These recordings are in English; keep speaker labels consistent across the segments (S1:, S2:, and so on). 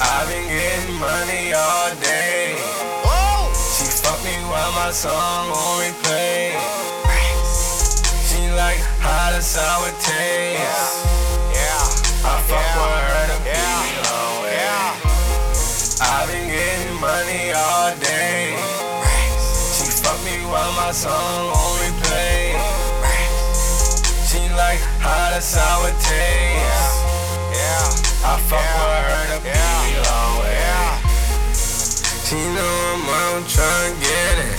S1: I've been getting money all day. She fuck me while my song on replay. She like hot the sour taste. Yeah. I fuck with her to be way. I've been getting money all day. She fuck me while my song on replay. She like how the sour taste. I fuck with her to be long way. She know I'm out trying to get it.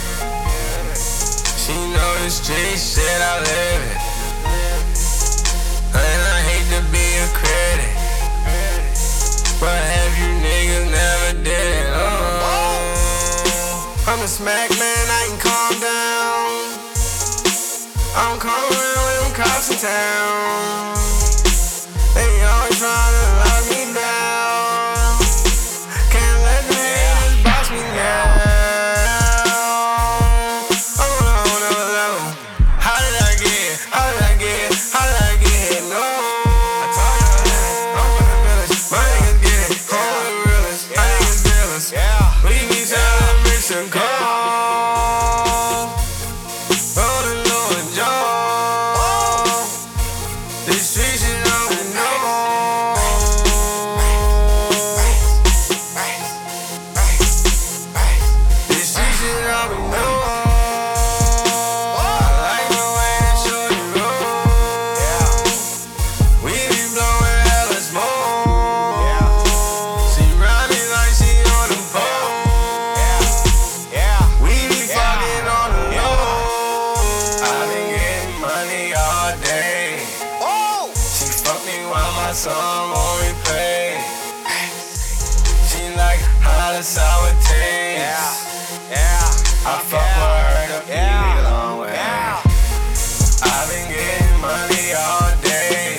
S1: She know the street shit I live it. And I hate to be a critic. But have you niggas never did it? Oh. I'm a smack man, I can calm down. I'm coming around with them cops in town. They always trying to song on replay. She like how the sour taste. Yeah, yeah. I fuck with her to yeah. be long way. I've been getting money all day.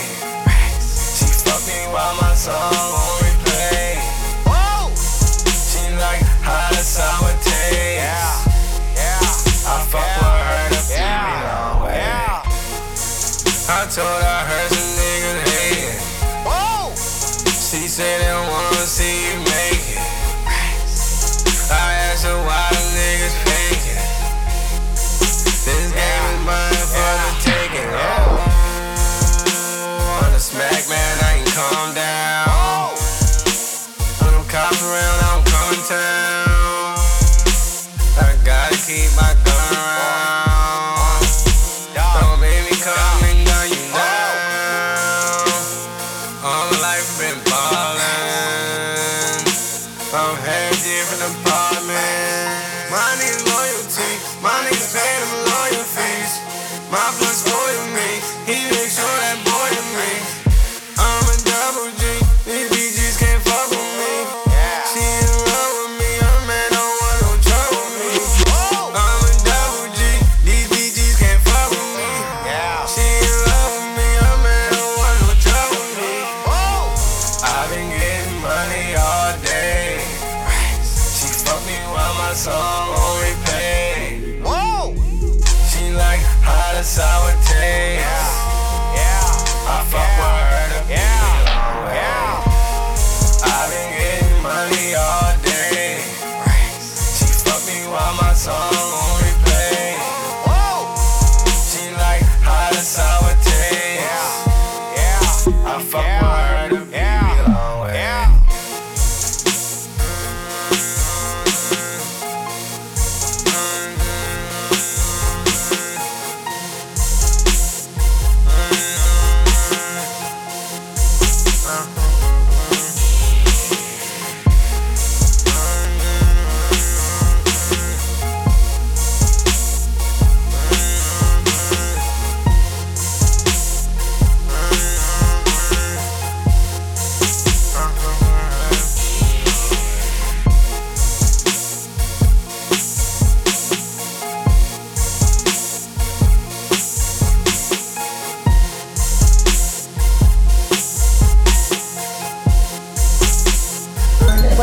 S1: She fuck me while my song on replay. She like how the sour taste. Yeah, yeah. I fuck with her to be long way. I told her I Said they wanna see you make it. I asked her why loyalty, my niggas pay them loyal fees. My blood spoil me, he make sure that boy in me. I'm a double G, these bitches can't fuck with me. She in love with me, a man don't want no trouble with me. I'm a double G, these bitches can't fuck with me. She in love with me, a man don't want no trouble with me. I've been getting money all day. She fuck me while my song sour uh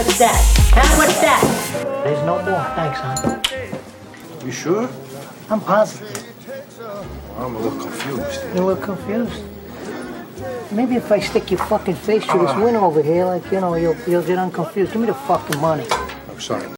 S2: What's that? Huh? What's that?
S3: There's no more. Thanks, hon.
S4: You sure?
S3: I'm positive.
S4: I'm a little confused.
S3: You look confused. Maybe if I stick your fucking face through this uh-huh. window over here, like, you know, you'll, you'll get unconfused. Give me the fucking money.
S4: I'm sorry.